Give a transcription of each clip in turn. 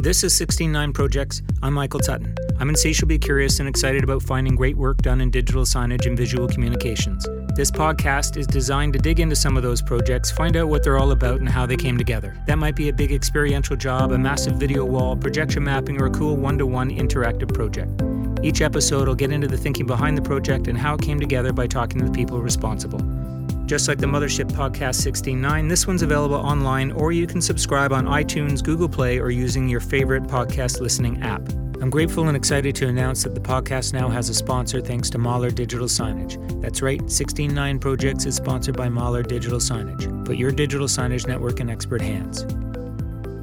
This is 169 Projects. I'm Michael Tutton. I'm insatiably curious and excited about finding great work done in digital signage and visual communications. This podcast is designed to dig into some of those projects, find out what they're all about and how they came together. That might be a big experiential job, a massive video wall, projection mapping, or a cool one to one interactive project. Each episode will get into the thinking behind the project and how it came together by talking to the people responsible. Just like the Mothership Podcast 169, this one's available online or you can subscribe on iTunes, Google Play, or using your favorite podcast listening app. I'm grateful and excited to announce that the podcast now has a sponsor thanks to Mahler Digital Signage. That's right, 169 Projects is sponsored by Mahler Digital Signage. Put your digital signage network in expert hands.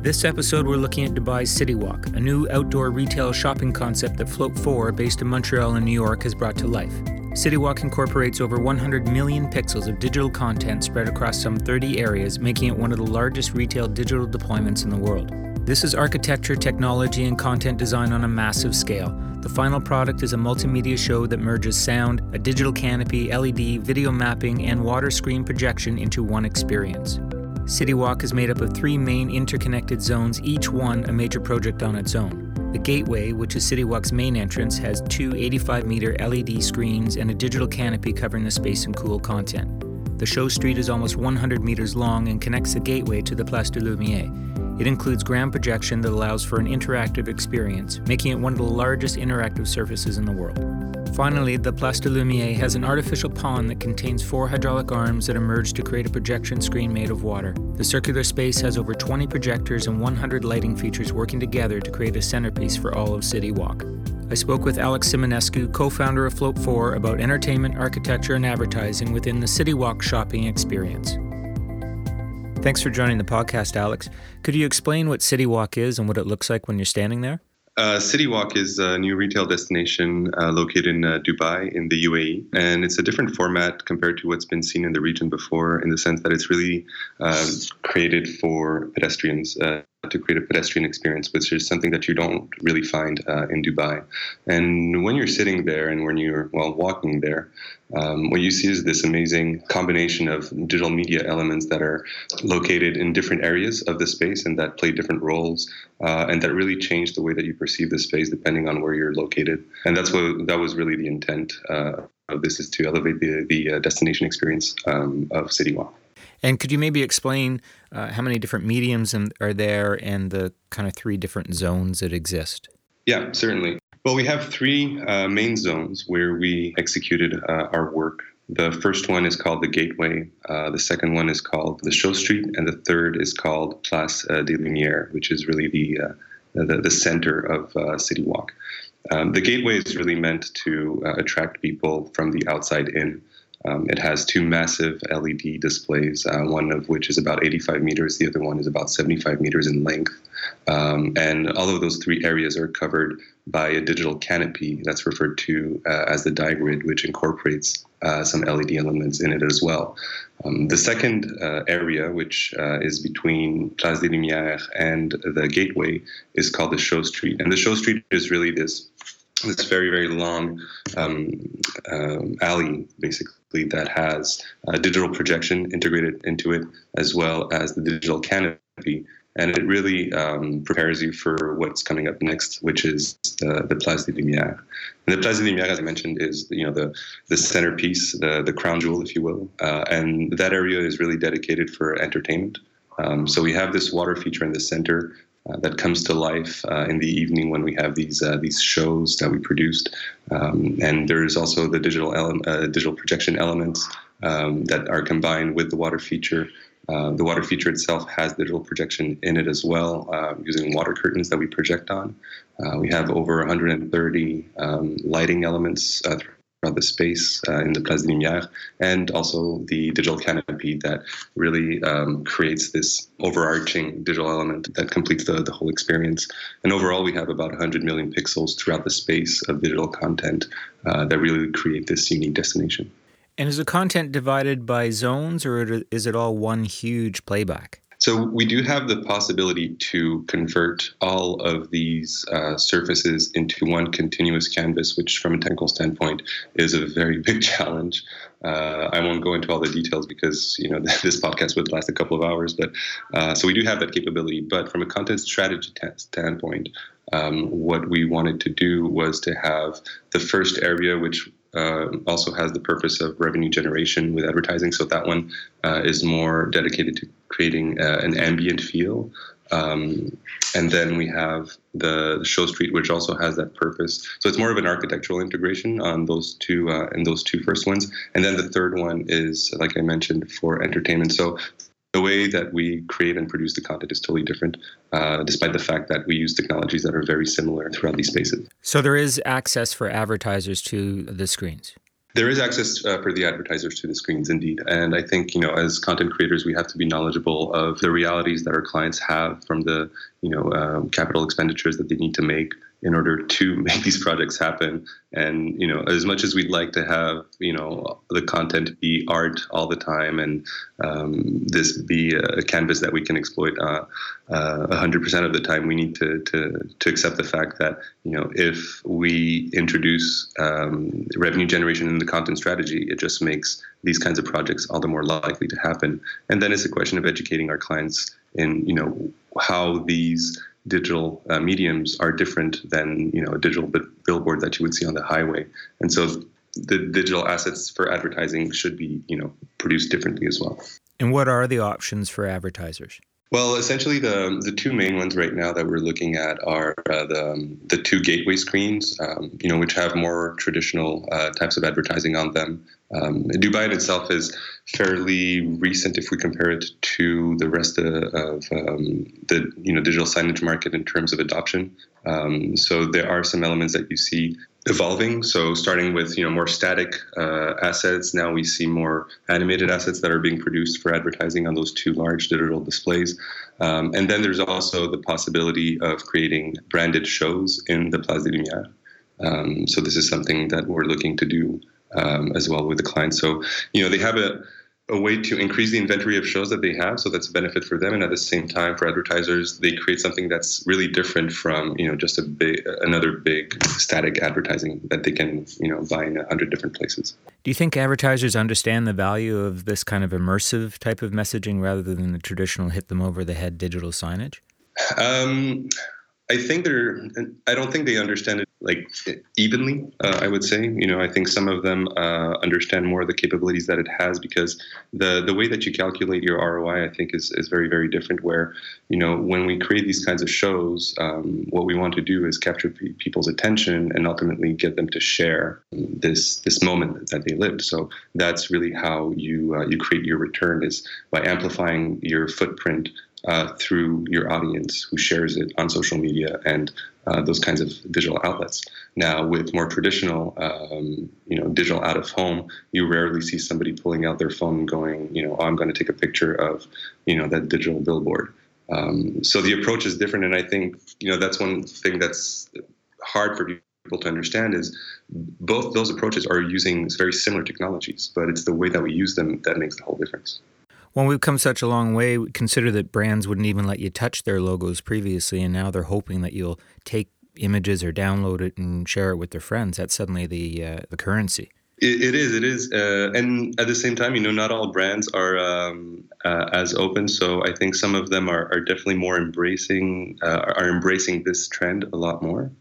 This episode, we're looking at Dubai's City Walk, a new outdoor retail shopping concept that Float 4, based in Montreal and New York, has brought to life. CityWalk incorporates over 100 million pixels of digital content spread across some 30 areas, making it one of the largest retail digital deployments in the world. This is architecture, technology, and content design on a massive scale. The final product is a multimedia show that merges sound, a digital canopy, LED, video mapping, and water screen projection into one experience. CityWalk is made up of three main interconnected zones, each one a major project on its own. The gateway, which is CityWalk's main entrance, has two 85 meter LED screens and a digital canopy covering the space and cool content. The show street is almost 100 meters long and connects the gateway to the Place de Lumière. It includes ground projection that allows for an interactive experience, making it one of the largest interactive surfaces in the world. Finally, the Place de Lumière has an artificial pond that contains four hydraulic arms that emerge to create a projection screen made of water. The circular space has over 20 projectors and 100 lighting features working together to create a centerpiece for all of City Walk. I spoke with Alex Simionescu, co founder of Float 4, about entertainment, architecture, and advertising within the City Walk shopping experience. Thanks for joining the podcast, Alex. Could you explain what City Walk is and what it looks like when you're standing there? Uh, City Walk is a new retail destination uh, located in uh, Dubai in the UAE. And it's a different format compared to what's been seen in the region before, in the sense that it's really um, created for pedestrians. To create a pedestrian experience, which is something that you don't really find uh, in Dubai. And when you're sitting there and when you're well walking there, um, what you see is this amazing combination of digital media elements that are located in different areas of the space and that play different roles, uh, and that really change the way that you perceive the space depending on where you're located. And that's what that was really the intent uh, of this is to elevate the the uh, destination experience um, of City Walk. And could you maybe explain uh, how many different mediums are there and the kind of three different zones that exist? Yeah, certainly. Well, we have three uh, main zones where we executed uh, our work. The first one is called the Gateway, uh, the second one is called the Show Street, and the third is called Place uh, des Lumières, which is really the, uh, the, the, center of City Walk. Um, the Gateway is really meant to attract people from the outside in. Um, it has two massive LED displays, uh, one of which is about 85 meters, the other one is about 75 meters in length. Um, and all of those three areas are covered by a digital canopy that's referred to uh, as the diagrid, which incorporates uh, some LED elements in it as well. Um, the second uh, area, which uh, is between Place des Lumières and the gateway, is called the Show Street. And the Show Street is really this this very very long um, um, alley basically that has digital projection integrated into it as well as the digital canopy and it really um, prepares you for what's coming up next, which is the, the Place des Lumières. And the Place des Lumières, as I mentioned, is you know the the centerpiece, the the crown jewel, if you will, uh, and that area is really dedicated for entertainment. Um, so we have this water feature in the center uh, that comes to life uh, in the evening when we have these uh, these shows that we produced, um, and there is also the digital ele- uh, digital projection elements um, that are combined with the water feature. Uh, the water feature itself has digital projection in it as well, uh, using water curtains that we project on. We have over 130 um, lighting elements the space uh, in the Place des Lumières, and also the digital canopy that really um, creates this overarching digital element that completes the, the whole experience. And overall, we have about 100 million pixels throughout the space of digital content that really create this unique destination. And is the content divided by zones or is it all one huge playback? So we do have the possibility to convert all of these uh, surfaces into one continuous canvas, which from a technical standpoint is a very big challenge. Uh, I won't go into all the details because you know this podcast would last a couple of hours. But uh, so we do have that capability. But from a content strategy t- standpoint, um, what we wanted to do was to have the first area, which uh, also has the purpose of revenue generation with advertising. So that one uh, is more dedicated to creating uh, an ambient feel. Um, and then we have the, show street, which also has that purpose. So it's more of an architectural integration on those two uh, and those two first ones. And then the third one is, like I mentioned, for entertainment. So the way that we create and produce the content is totally different, uh, despite the fact that we use technologies that are very similar throughout these spaces. So there is access for advertisers to the screens. There is access uh, for the advertisers to the screens, indeed. And I think, you know, as content creators, we have to be knowledgeable of the realities that our clients have from the, you know, um, capital expenditures that they need to make in order to make these projects happen. And you know, as much as we'd like to have you know the content be art all the time, and um, this be a canvas that we can exploit uh, uh, hundred percent of the time, we need to, to to accept the fact that you know if we introduce um, revenue generation in the content strategy, it just makes these kinds of projects all the more likely to happen. And then it's a question of educating our clients in you know how these digital uh, mediums are different than you know a digital billboard that you would see on the highway. And so the digital assets for advertising should be you know produced differently as well. And what are the options for advertisers? Well, essentially, the the two main ones right now that we're looking at are uh, the um, the two gateway screens, um, you know, which have more traditional uh, types of advertising on them. Um, Dubai in itself is fairly recent if we compare it to the rest of, of um, the you know digital signage market in terms of adoption. Um, so there are some elements that you see evolving. So starting with you know more static uh, assets, now we see more animated assets that are being produced for advertising on those two large digital displays. Um, and then there's also the possibility of creating branded shows in the Place des Lumières. Um, so this is something that we're looking to do um, as well with the clients. So you know they have a a way to increase the inventory of shows that they have so that's a benefit for them and at the same time for advertisers they create something that's really different from you know just a big another big static advertising that they can you know buy in a hundred different places do you think advertisers understand the value of this kind of immersive type of messaging rather than the traditional hit them over the head digital signage um, I think they're. I don't think they understand it like evenly. Uh, I would say, you know, I think some of them uh, understand more of the capabilities that it has because the the way that you calculate your ROI, I think, is is very very different. Where you know, when we create these kinds of shows, um, what we want to do is capture p- people's attention and ultimately get them to share this this moment that they lived. So that's really how you uh, you create your return is by amplifying your footprint uh, through your audience who shares it on social media and uh, those kinds of digital outlets. Now, with more traditional, um, you know, digital out of home, you rarely see somebody pulling out their phone and going, you know, oh, I'm going to take a picture of, you know, that digital billboard. Um, so the approach is different, and I think, you know, that's one thing that's hard for people to understand is both those approaches are using very similar technologies, but it's the way that we use them that makes the whole difference. Well, we've come such a long way. Consider that brands wouldn't even let you touch their logos previously, and now they're hoping that you'll take images or download it and share it with their friends. That's suddenly the uh, the currency. It, it is. It is. Uh, and at the same time, you know, not all brands are um, uh, as open. So I think some of them are, are definitely more embracing uh, are embracing this trend a lot more.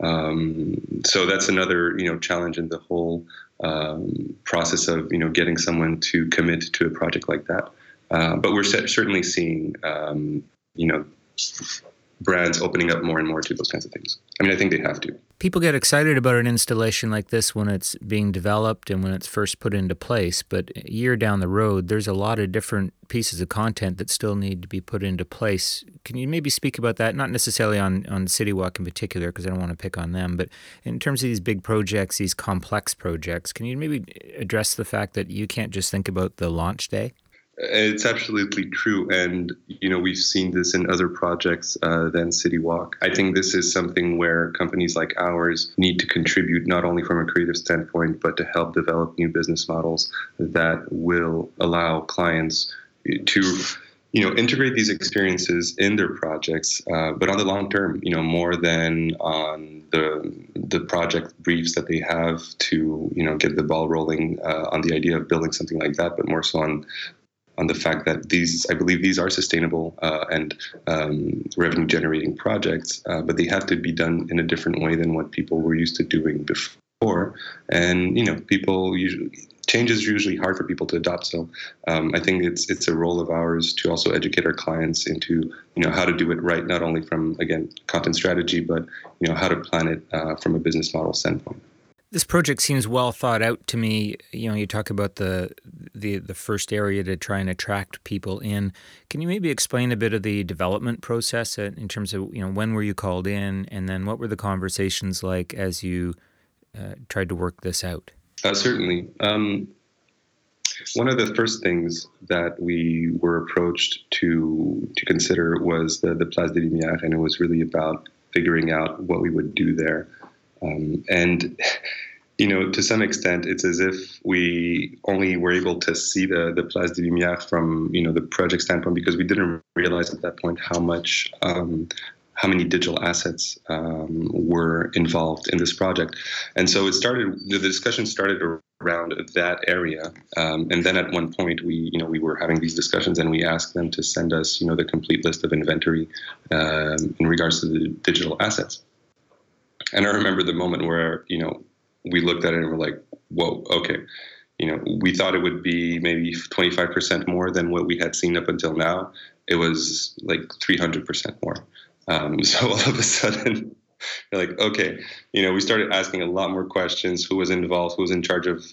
Um, so that's another you know challenge in the whole um, process of you know getting someone to commit to a project like that. Uh, but we're certainly seeing um, you know brands opening up more and more to those kinds of things. I mean, I think they have to. People get excited about an installation like this when it's being developed and when it's first put into place, but a year down the road, there's a lot of different pieces of content that still need to be put into place. Can you maybe speak about that? Not necessarily on, on City Walk in particular, because I don't want to pick on them, but in terms of these big projects, these complex projects, can you maybe address the fact that you can't just think about the launch day? It's absolutely true, and you know we've seen this in other projects uh, than City Walk. I think this is something where companies like ours need to contribute not only from a creative standpoint, but to help develop new business models that will allow clients to you know integrate these experiences in their projects uh, but on the long term you know more than on the the project briefs that they have to you know get the ball rolling uh, on the idea of building something like that but more so on on the fact that these I believe these are sustainable uh, and um, revenue generating projects uh, but they have to be done in a different way than what people were used to doing before and you know people usually change is usually hard for people to adopt. So um, I think it's it's a role of ours to also educate our clients into you know how to do it right, not only from again content strategy, but you know how to plan it uh, from a business model standpoint. This project seems well thought out to me. You know, you talk about the the the first area to try and attract people in. Can you maybe explain a bit of the development process in terms of you know when were you called in, and then what were the conversations like as you uh, tried to work this out? Uh, certainly. Um, one of the first things that we were approached to to consider was the, the Place des Lumières, and it was really about figuring out what we would do there. Um, and you know, to some extent, it's as if we only were able to see the the Place des Lumières from you know the project standpoint because we didn't realize at that point how much um, how many digital assets um, were involved in this project. And so it started, the discussion started around that area. Um, and then at one point we, you know, we were having these discussions and we asked them to send us, you know, the complete list of inventory um, in regards to the digital assets. And I remember the moment where, you know, we looked at it and we're like, whoa, okay. You know, we thought it would be maybe 25% more than what we had seen up until now. It was like 300% more. Um, so all of a sudden, you're like, okay, you know, we started asking a lot more questions. Who was involved? Who was in charge of,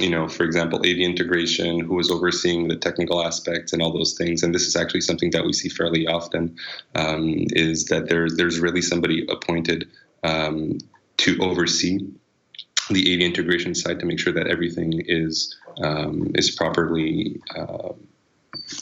you know, for example, AV integration? Who was overseeing the technical aspects and all those things? And this is actually something that we see fairly often. Um, is that there's there's really somebody appointed um, to oversee the AV integration side to make sure that everything is um, is properly. Uh,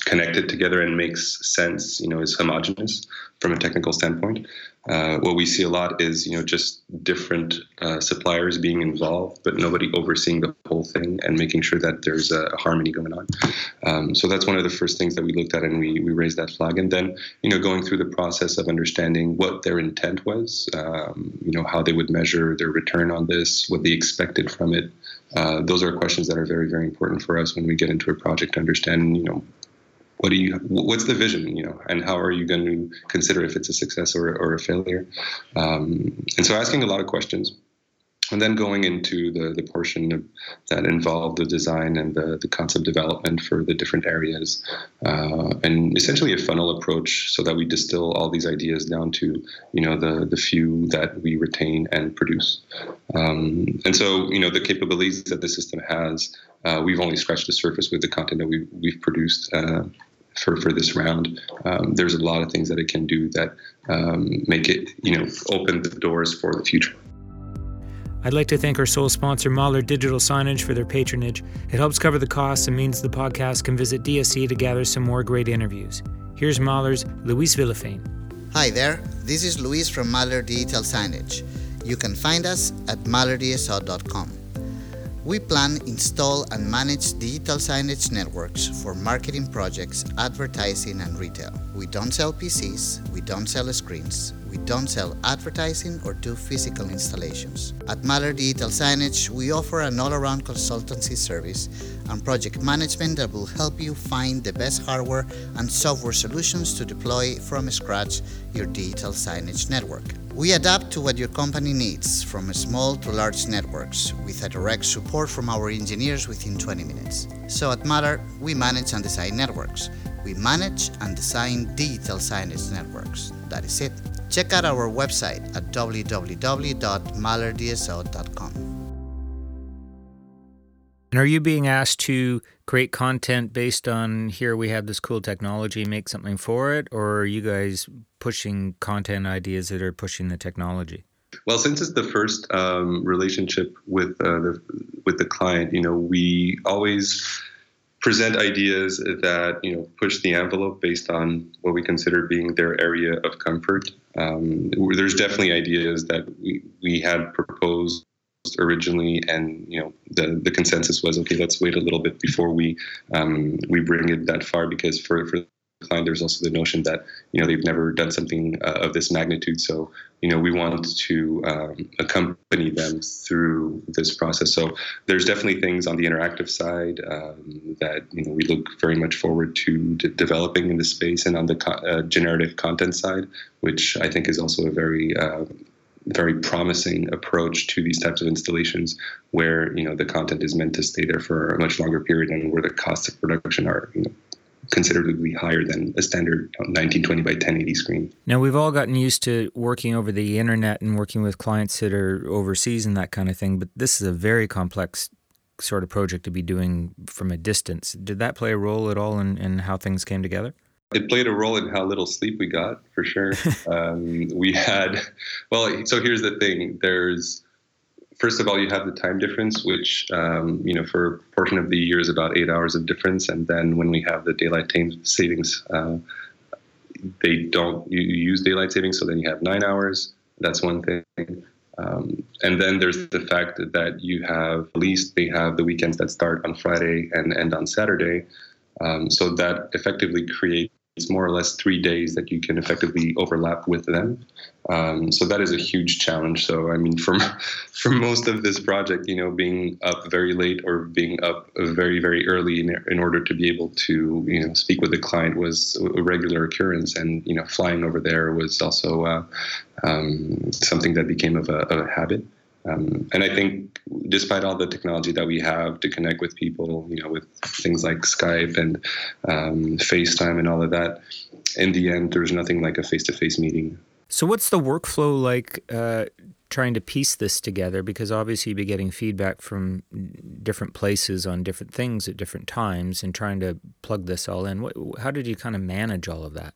connected together and makes sense, you know, is homogenous from a technical standpoint. Uh, what we see a lot is, you know, just different uh, suppliers being involved, but nobody overseeing the whole thing and making sure that there's a harmony going on. Um, so that's one of the first things that we looked at, and we we raised that flag. And then, you know, going through the process of understanding what their intent was, um, you know, how they would measure their return on this, what they expected from it. Uh, those are questions that are very, very important for us when we get into a project to understand, you know, what do you what's the vision you know and how are you going to consider if it's a success or, or a failure? Um, and so asking a lot of questions. And then going into the, the portion of, that involved the design and the, the concept development for the different areas uh, and essentially a funnel approach so that we distill all these ideas down to you know the the few that we retain and produce. Um, and so you know the capabilities that the system has uh, we've only scratched the surface with the content that we've, we've produced uh, for, for this round. Um, there's a lot of things that it can do that um, make it, you know, open the doors for the future. I'd like to thank our sole sponsor, Mahler Digital Signage, for their patronage. It helps cover the costs and means the podcast can visit DSC to gather some more great interviews. Here's Mahler's Luis Villafane. Hi there, this is Luis from Mahler Digital Signage. You can find us at mahlerdso.com. We plan, install, and manage digital signage networks for marketing projects, advertising, and retail. We don't sell PCs, we don't sell screens, we don't sell advertising or do physical installations. At Mahler Digital Signage, we offer an all around consultancy service and project management that will help you find the best hardware and software solutions to deploy from scratch your digital signage network. We adapt to what your company needs, from small to large networks, with a direct support from our engineers within 20 minutes. So at Mahler, we manage and design networks. We manage and design digital signage networks. That is it. Check out our website at www.mahlerdso.com. And are you being asked to create content based on here we have this cool technology, make something for it, or are you guys pushing content ideas that are pushing the technology? Well, since it's the first um, relationship with uh, the with the client, you know, we always present ideas that you know push the envelope based on what we consider being their area of comfort. Um, there's definitely ideas that we, we had proposed originally, and you know the the consensus was okay. Let's wait a little bit before we um, we bring it that far because for for client, there's also the notion that you know they've never done something uh, of this magnitude. So you know we want to um, accompany them through this process. So there's definitely things on the interactive side um, that you know we look very much forward to de- developing in the space, and on the co- uh, generative content side, which I think is also a very uh, very promising approach to these types of installations where you know the content is meant to stay there for a much longer period and where the costs of production are you know considerably higher than a standard 1920 by 1080 screen. Now we've all gotten used to working over the internet and working with clients that are overseas and that kind of thing, but this is a very complex sort of project to be doing from a distance. Did that play a role at all in, in how things came together? It played a role in how little sleep we got, for sure. um, we had, well, so here's the thing. There's, first of all, you have the time difference, which, um, you know, for a portion of the year is about eight hours of difference. And then when we have the daylight savings, uh, they don't you use daylight savings, so then you have nine hours. That's one thing. Um, and then there's the fact that you have at least they have the weekends that start on Friday and end on Saturday. Um, so that effectively creates it's more or less three days that you can effectively overlap with them. Um, so that is a huge challenge. So I mean, for for most of this project, you know, being up very late or being up very very early in, in order to be able to you know speak with the client was a regular occurrence, and you know, flying over there was also uh, um, something that became of a, of a habit. Um, and I think, despite all the technology that we have to connect with people, you know, with things like Skype and um, FaceTime and all of that, in the end, there's nothing like a face-to-face meeting. So, what's the workflow like? Uh, trying to piece this together because obviously you'd be getting feedback from different places on different things at different times and trying to plug this all in. What, how did you kind of manage all of that?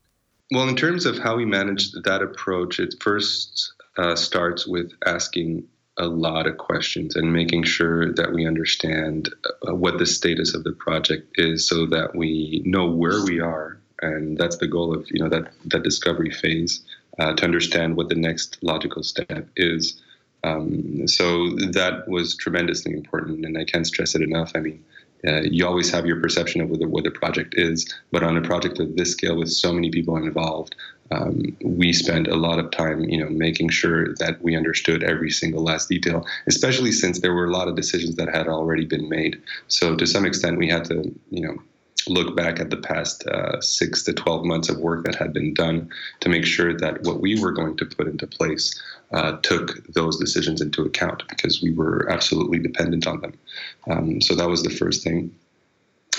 Well, in terms of how we managed that approach, it first uh, starts with asking a lot of questions and making sure that we understand uh, what the status of the project is so that we know where we are. And that's the goal of you know that that discovery phase uh, to understand what the next logical step is. Um, so that was tremendously important and i can't stress it enough. I mean uh, you always have your perception of what the, what the project is but on a project of this scale with so many people involved um, we spent a lot of time, you know, making sure that we understood every single last detail, especially since there were a lot of decisions that had already been made. So to some extent, we had to, you know, look back at the past uh, six to 12 months of work that had been done to make sure that what we were going to put into place uh, took those decisions into account because we were absolutely dependent on them. Um, so that was the first thing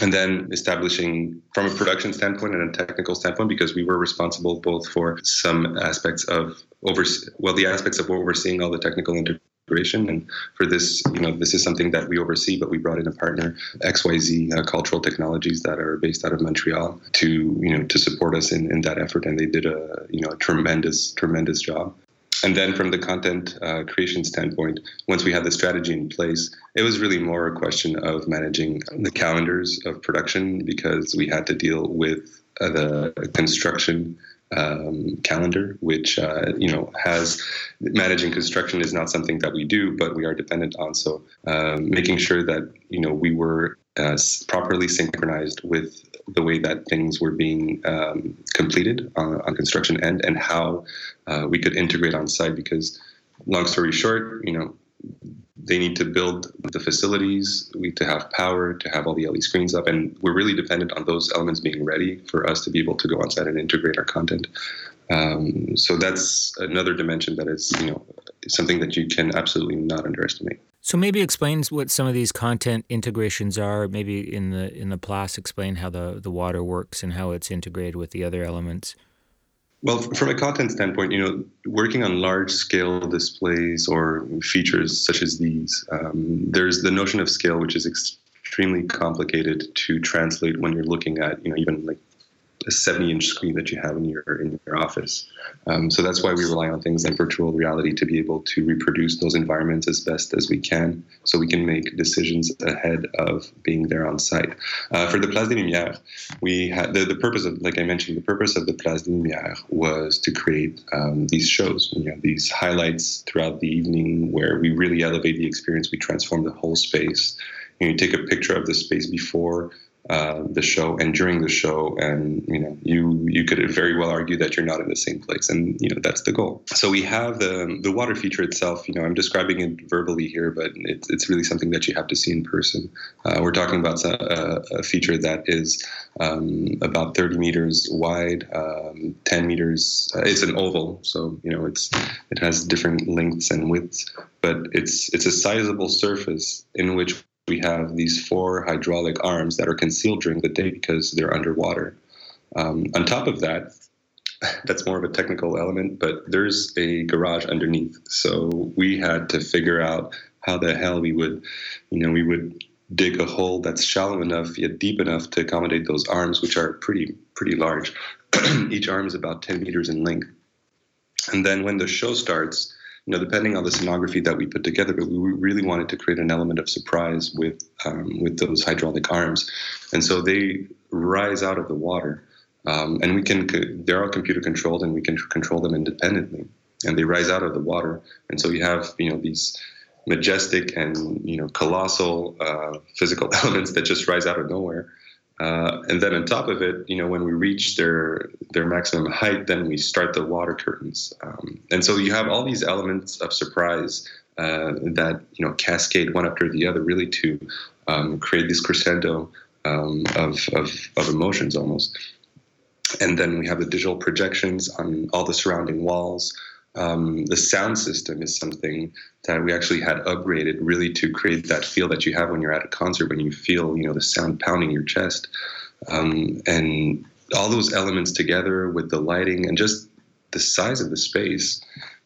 and then establishing from a production standpoint and a technical standpoint because we were responsible both for some aspects of over well the aspects of overseeing all the technical integration and for this you know this is something that we oversee but we brought in a partner xyz uh, cultural technologies that are based out of montreal to you know to support us in, in that effort. And they did a you know a tremendous tremendous job and then from the content uh, creation standpoint, once we had the strategy in place, it was really more a question of managing the calendars of production because we had to deal with uh, the construction um, calendar, which uh, you know has managing construction is not something that we do, but we are dependent on. So um, making sure that you know we were uh, properly synchronized with the way that things were being um, completed on, on, construction end and how uh, we could integrate on site because long story short you know they need to build the facilities we need to have power to have all the led screens up and we're really dependent on those elements being ready for us to be able to go on site and integrate our content. Um, so that's another dimension that is you know something that you can absolutely not underestimate so maybe explains what some of these content integrations are. Maybe in the in the Place, explain how the the water works and how it's integrated with the other elements. Well, from a content standpoint, you know, working on large scale displays or features such as these, um, there's the notion of scale, which is extremely complicated to translate when you're looking at, you know, even like a 70 inch screen that you have in your in your office. Um, so that's why we rely on things like virtual reality to be able to reproduce those environments as best as we can, so we can make decisions ahead of being there on site. Uh, for the Place des Lumières, we had the, the purpose of, like I mentioned, the purpose of the Place des Lumières was to create um, these shows, you know, these highlights throughout the evening where we really elevate the experience, we transform the whole space. You, know, you take a picture of the space before uh, the show and during the show, and you know you you could very well argue that you're not in the same place, and you know that's the goal. So we have the the water feature itself. You know, I'm describing it verbally here, but it's it's really something that you have to see in person. Uh, we're talking about a, a feature that is um, about 30 meters wide, um, 10 meters. Uh, it's an oval, so you know it's it has different lengths and widths, but it's it's a sizable surface in which we have these four hydraulic arms that are concealed during the day because they're underwater. Um, on top of that, that's more of a technical element, but there's a garage underneath. So we had to figure out how the hell we would, you know, we would dig a hole that's shallow enough yet deep enough to accommodate those arms, which are pretty pretty large. Each arm is about 10 meters in length. And then when the show starts, you know, depending on the scenography that we put together, but we really wanted to create an element of surprise with um, with those hydraulic arms, and so they rise out of the water, um, and we can they're all computer controlled, and we can control them independently, and they rise out of the water, and so you have you know these majestic and you know colossal uh, physical elements that just rise out of nowhere. Uh, and then on top of it, you know, when we reach their their maximum height, then we start the water curtains. Um, and so you have all these elements of surprise uh, that you know cascade one after the other, really to um, create this crescendo um, of, of of emotions almost. And then we have the digital projections on all the surrounding walls. Um, the sound system is something that we actually had upgraded really to create that feel that you have when you're at a concert when you feel you know the sound pounding your chest. Um, and all those elements together with the lighting and just the size of the space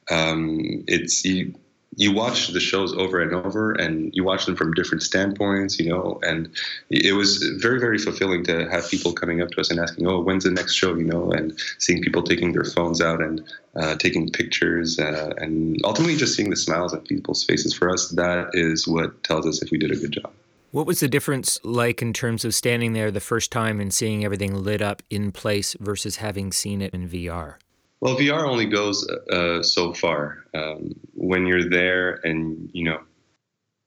um, it's you, you watch the shows over and over and you watch them from different standpoints you know and it was very very fulfilling to have people coming up to us and asking oh when's the next show? you know and seeing people taking their phones out and uh, taking pictures uh, and ultimately just seeing the smiles on people's faces. For us that is what tells us if we did a good job. What was the difference like in terms of standing there the first time and seeing everything lit up in place versus having seen it in VR? Well, VR only goes uh, so far. Um, when you're there, and you know,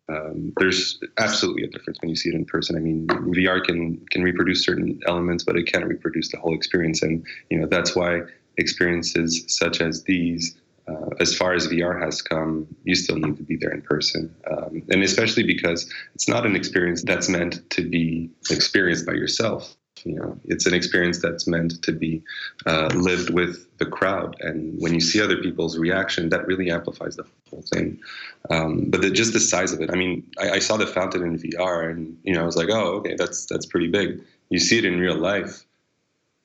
um, there's absolutely a difference when you see it in person. I mean, VR can can reproduce certain elements, but it can't reproduce the whole experience, and you know that's why experiences such as these, uh, as far as VR has come, you still need to be there in person, um, and especially because it's not an experience that's meant to be experienced by yourself you know it's an experience that's meant to be uh, lived with the crowd. And when you see other people's reaction that really amplifies the whole thing. Um, but the, just the size of it i mean I, I, saw the fountain in vr and you know i was like oh okay that's that's pretty big. You see it in real life.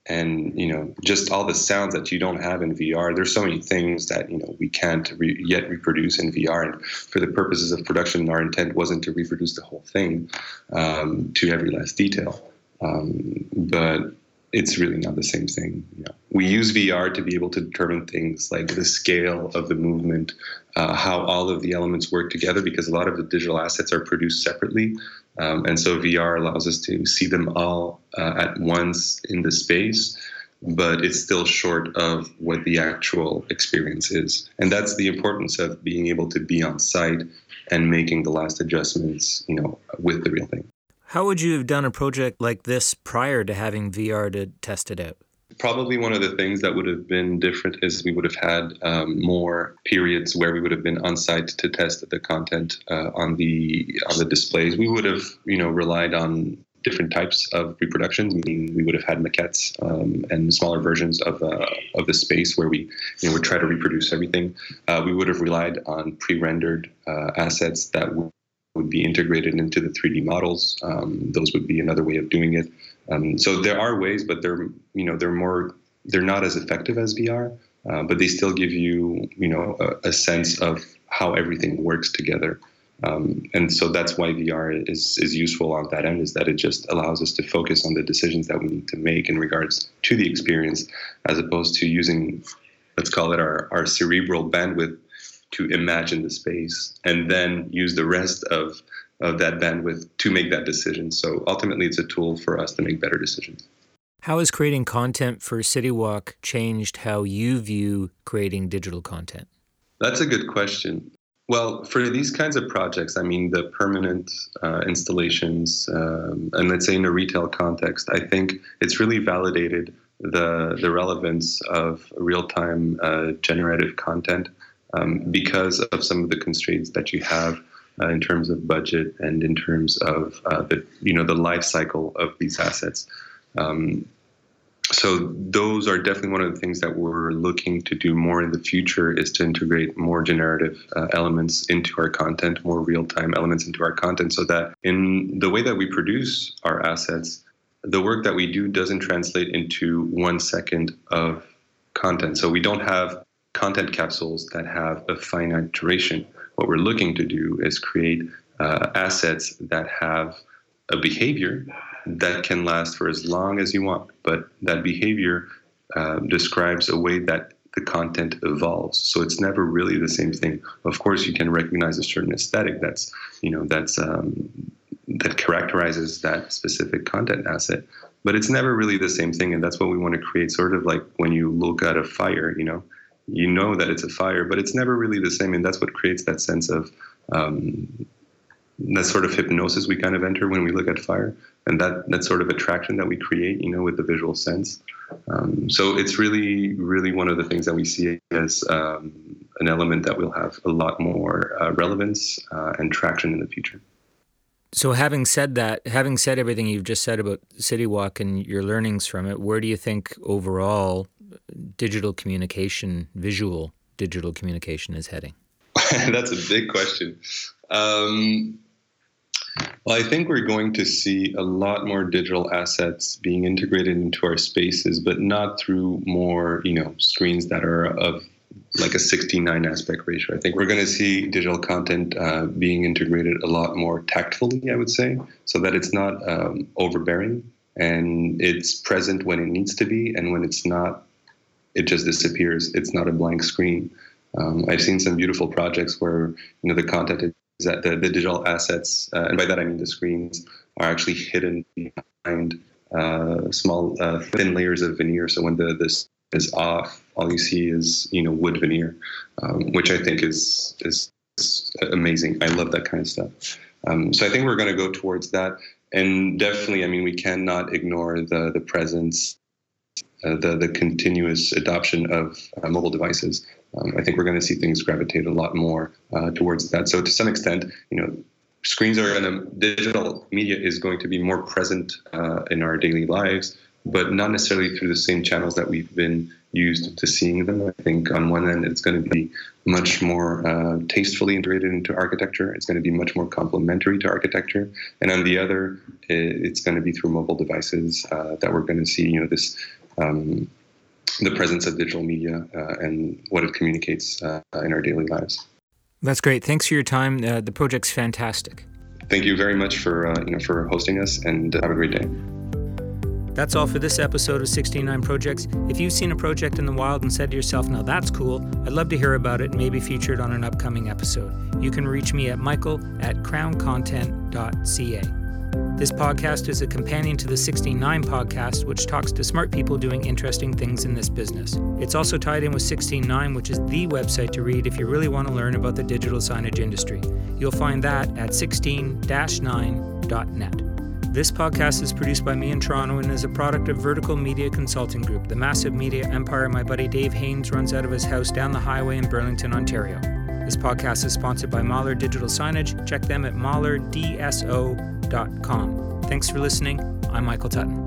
And you know just all the sounds that you don't have in vr there's so many things that you know we can't re- yet reproduce in vr and for the purposes of production our intent wasn't to reproduce the whole thing um, to every last detail um, but it's really not the same thing. We use VR to be able to determine things like the scale of the movement, uh, how all of the elements work together, because a lot of the digital assets are produced separately. Um, and so VR allows us to see them all uh, at once in the space, but it's still short of what the actual experience is. And that's the importance of being able to be on site and making the last adjustments, you know, with the real thing. How would you have done a project like this prior to having VR to test it out? Probably one of the things that would have been different is we would have had um, more periods where we would have been on site to test the content uh, on the on the displays. We would have, you know, relied on different types of reproductions. Meaning, we would have had maquettes um, and smaller versions of uh, of the space where we you know, would try to reproduce everything. Uh, we would have relied on pre-rendered uh, assets that would be integrated into the 3D models. Um, those would be another way of doing it. Um, so there are ways, but they're you know they're more they're not as effective as VR, uh, but they still give you you know a, a sense of how everything works together. Um, and so that's why VR is is useful on that end is that it just allows us to focus on the decisions that we need to make in regards to the experience, as opposed to using let's call it our our cerebral bandwidth to imagine the space and then use the rest of of that bandwidth to make that decision. So ultimately, it's a tool for us to make better decisions. How has creating content for CityWalk changed how you view creating digital content? That's a good question. Well, for these kinds of projects, I mean, the permanent uh, installations, um, and let's say in a retail context, I think it's really validated the the relevance of real time uh, generative content um, because of some of the constraints that you have uh, in terms of budget and in terms of uh, the you know the life cycle of these assets. Um, so those are definitely one of the things that we're looking to do more in the future is to integrate more generative uh, elements into our content more real-time elements into our content so that in the way that we produce our assets the work that we do doesn't translate into one second of content so we don't have content capsules that have a finite duration what we're looking to do is create uh, assets that have a behavior that can last for as long as you want, but that behavior uh, describes a way that the content evolves. So it's never really the same thing. Of course, you can recognize a certain aesthetic that's you know that's um, that characterizes that specific content asset, but it's never really the same thing. And that's what we want to create. Sort of like when you look at a fire, you know, you know that it's a fire, but it's never really the same. And that's what creates that sense of um, that sort of hypnosis we kind of enter when we look at fire, and that that sort of attraction that we create, you know, with the visual sense. Um, so it's really, really one of the things that we see as um, an element that will have a lot more uh, relevance uh, and traction in the future. So, having said that, having said everything you've just said about City Walk and your learnings from it, where do you think overall digital communication, visual digital communication, is heading? That's a big question. Um, well, I think we're going to see a lot more digital assets being integrated into our spaces, but not through more, you know, screens that are of like a 69 aspect ratio. I think we're going to see digital content uh, being integrated a lot more tactfully, I would say, so that it's not um, overbearing and it's present when it needs to be, and when it's not, it just disappears. It's not a blank screen. Um, I've seen some beautiful projects where you know the content is that the, the digital assets, uh, and by that I mean the screens, are actually hidden behind uh, small uh, thin layers of veneer. So when the this is off, all you see is you know wood veneer, um, which I think is, is, amazing. I love that kind of stuff. Um, so I think we're going to go towards that, and definitely, I mean, we cannot ignore the the presence uh, the the continuous adoption of uh, mobile devices. Um, I think we're going to see things gravitate a lot more uh, towards that. So to some extent, you know, screens are going to digital media is going to be more present uh, in our daily lives, but not necessarily through the same channels that we've been used to seeing them. I think on one end, it's going to be much more uh, tastefully integrated into architecture. It's going to be much more complementary to architecture, and on the other, it's going to be through mobile devices uh, that we're going to see. You know, this um, the presence of digital media uh, and what it communicates uh, in our daily lives. That's great. Thanks for your time. Uh, the project's fantastic. Thank you very much for uh, you know for hosting us, and have a great day. That's all for this episode of 169 Projects. If you've seen a project in the wild and said to yourself, now that's cool, I'd love to hear about it and maybe featured on an upcoming episode. You can reach me at michael at crowncontent.ca. This podcast is a companion to the 169 podcast, which talks to smart people doing interesting things in this business. It's also tied in with 169, which is the website to read if you really want to learn about the digital signage industry. You'll find that at 16 9.net. This podcast is produced by me in Toronto and is a product of Vertical Media Consulting Group, the massive media empire my buddy Dave Haynes runs out of his house down the highway in Burlington, Ontario. This podcast is sponsored by Mahler Digital Signage. Check them at mahlerdso.com. Thanks for listening. I'm Michael Tutton.